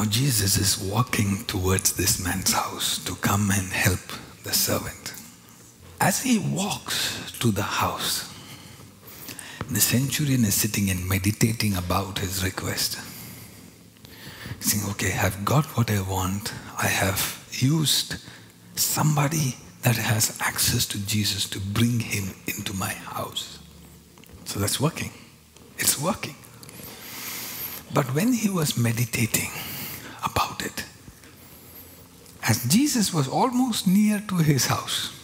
Now, Jesus is walking towards this man's house to come and help the servant. As he walks to the house, the centurion is sitting and meditating about his request. Saying, Okay, I've got what I want. I have used somebody that has access to Jesus to bring him into my house. So that's working. It's working. But when he was meditating about it, as Jesus was almost near to his house,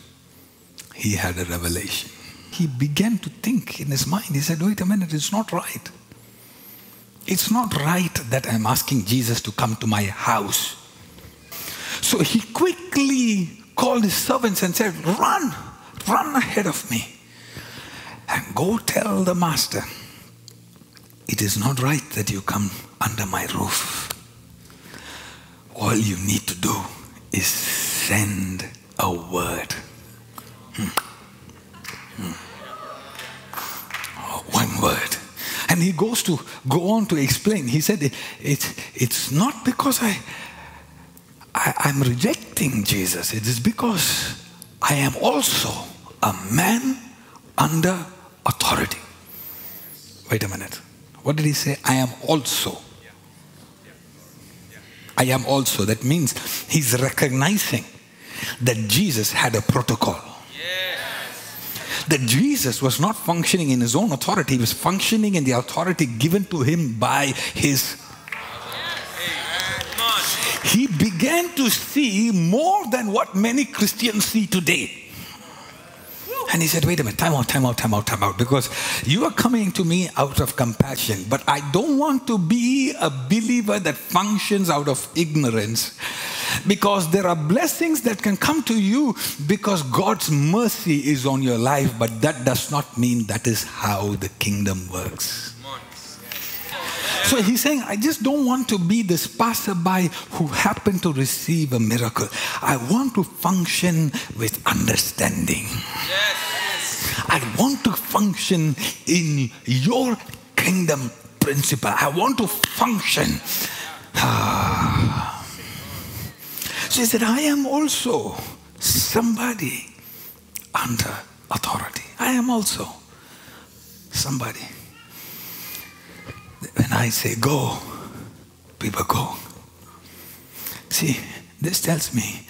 he had a revelation. He began to think in his mind. He said, Wait a minute, it's not right. It's not right that I'm asking Jesus to come to my house. So he quickly called his servants and said, Run, run ahead of me, and go tell the master, it is not right that you come under my roof. All you need to do is send a word. Hmm. Hmm. One word. And he goes to go on to explain. He said, it, it, It's not because I, I, I'm rejecting Jesus, it is because I am also a man under authority. Wait a minute. What did he say? I am also. I am also. That means he's recognizing that Jesus had a protocol. That Jesus was not functioning in his own authority, he was functioning in the authority given to him by his. He began to see more than what many Christians see today. And he said, Wait a minute, time out, time out, time out, time out. Because you are coming to me out of compassion, but I don't want to be a believer that functions out of ignorance. Because there are blessings that can come to you because God's mercy is on your life, but that does not mean that is how the kingdom works. So he's saying, I just don't want to be this passerby who happened to receive a miracle. I want to function with understanding. Yes. I want to function in your kingdom principle. I want to function. Ah. So he said, I am also somebody under authority. I am also somebody. When I say go, people go. See, this tells me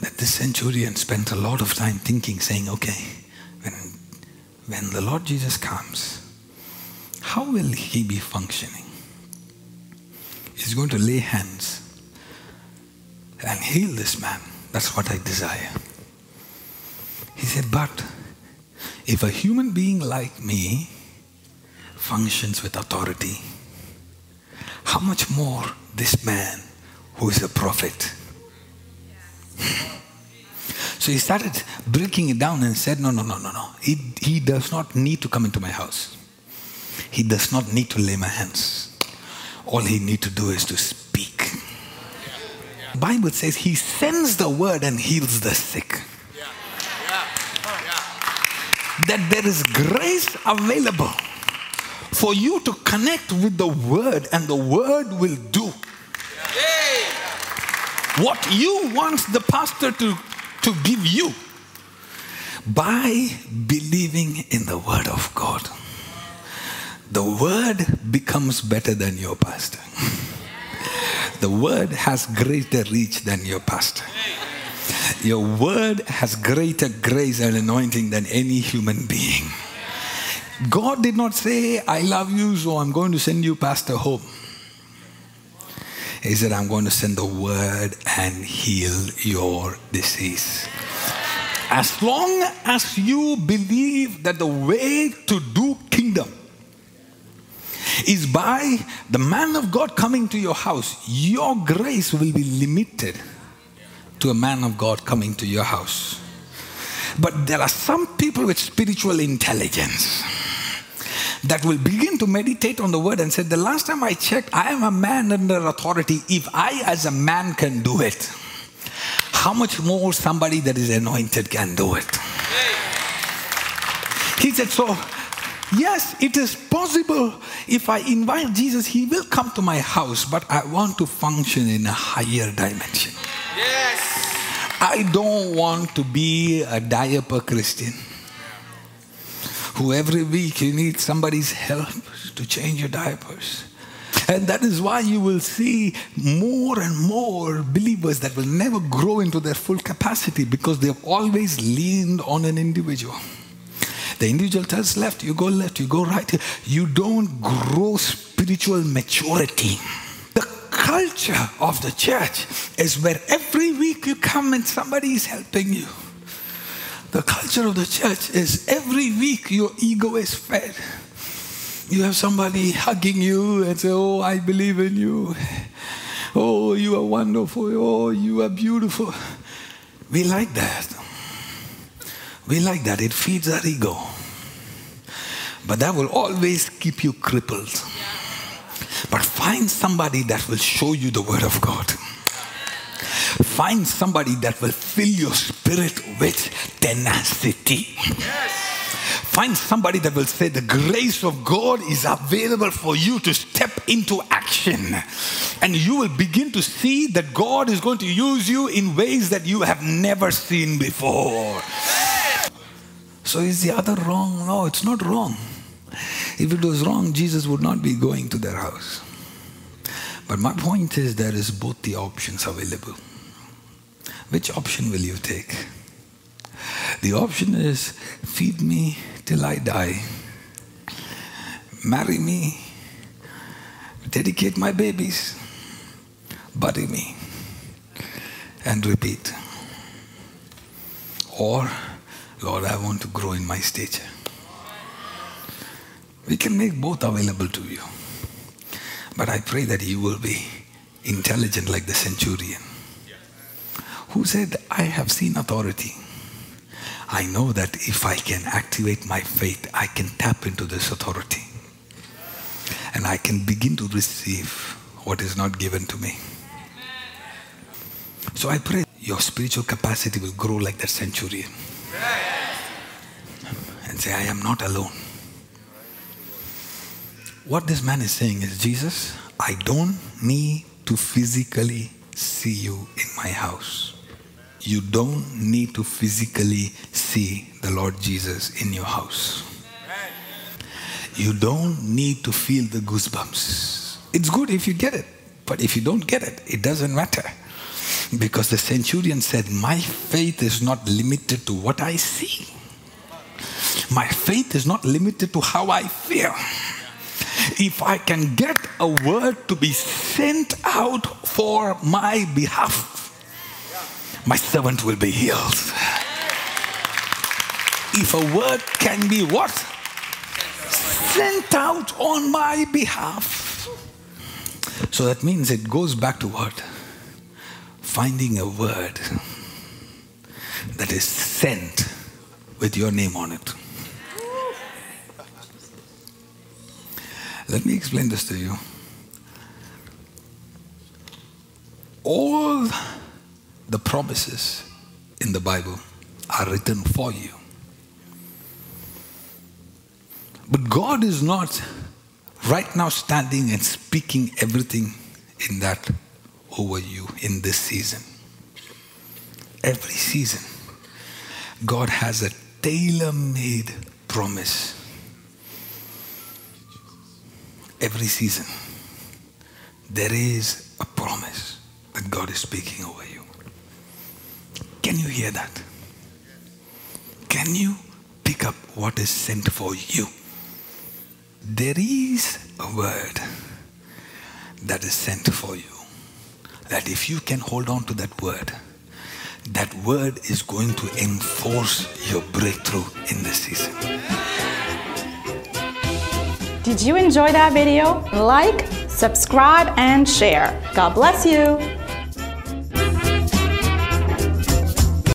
that the centurion spent a lot of time thinking, saying, okay, when the Lord Jesus comes, how will he be functioning? He's going to lay hands and heal this man. That's what I desire. He said, but if a human being like me functions with authority, how much more this man who is a prophet? So he started breaking it down and said, No, no, no, no, no. He, he does not need to come into my house. He does not need to lay my hands. All he need to do is to speak. Bible says he sends the word and heals the sick. That there is grace available for you to connect with the word and the word will do what you want the pastor to, to give you by believing in the word of God. The word becomes better than your pastor. The word has greater reach than your pastor. Your word has greater grace and anointing than any human being. God did not say, I love you, so I'm going to send you pastor home. He said, I'm going to send the word and heal your disease. As long as you believe that the way to do kingdom is by the man of God coming to your house, your grace will be limited to a man of God coming to your house. But there are some people with spiritual intelligence that will begin to meditate on the word and say, The last time I checked, I am a man under authority. If I, as a man, can do it, how much more somebody that is anointed can do it? He said, So Yes, it is possible. If I invite Jesus, he will come to my house, but I want to function in a higher dimension. Yes. I don't want to be a diaper Christian who every week you need somebody's help to change your diapers. And that is why you will see more and more believers that will never grow into their full capacity because they've always leaned on an individual. The individual tells left, you go left, you go right. You don't grow spiritual maturity. The culture of the church is where every week you come and somebody is helping you. The culture of the church is every week your ego is fed. You have somebody hugging you and say, Oh, I believe in you. Oh, you are wonderful. Oh, you are beautiful. We like that. We like that. It feeds our ego. But that will always keep you crippled. But find somebody that will show you the Word of God. Find somebody that will fill your spirit with tenacity. Yes. Find somebody that will say, The grace of God is available for you to step into action. And you will begin to see that God is going to use you in ways that you have never seen before. So, is the other wrong? No, it's not wrong. If it was wrong, Jesus would not be going to their house. But my point is, there is both the options available. Which option will you take? The option is feed me till I die, marry me, dedicate my babies, bury me, and repeat. Or, Lord, I want to grow in my stature. We can make both available to you. But I pray that you will be intelligent like the centurion who said, I have seen authority. I know that if I can activate my faith, I can tap into this authority. And I can begin to receive what is not given to me. So I pray your spiritual capacity will grow like that centurion. And say, I am not alone. What this man is saying is, Jesus, I don't need to physically see you in my house you don't need to physically see the Lord Jesus in your house. You don't need to feel the goosebumps. It's good if you get it, but if you don't get it, it doesn't matter. Because the centurion said, My faith is not limited to what I see, my faith is not limited to how I feel. If I can get a word to be sent out for my behalf, my servant will be healed. If a word can be what? Sent out on my behalf. So that means it goes back to what? Finding a word that is sent with your name on it. Let me explain this to you. All the promises in the Bible are written for you. But God is not right now standing and speaking everything in that over you in this season. Every season, God has a tailor made promise. Every season, there is a promise that God is speaking over you. Can you hear that? Can you pick up what is sent for you? There is a word that is sent for you. That if you can hold on to that word, that word is going to enforce your breakthrough in this season. Did you enjoy that video? Like, subscribe, and share. God bless you.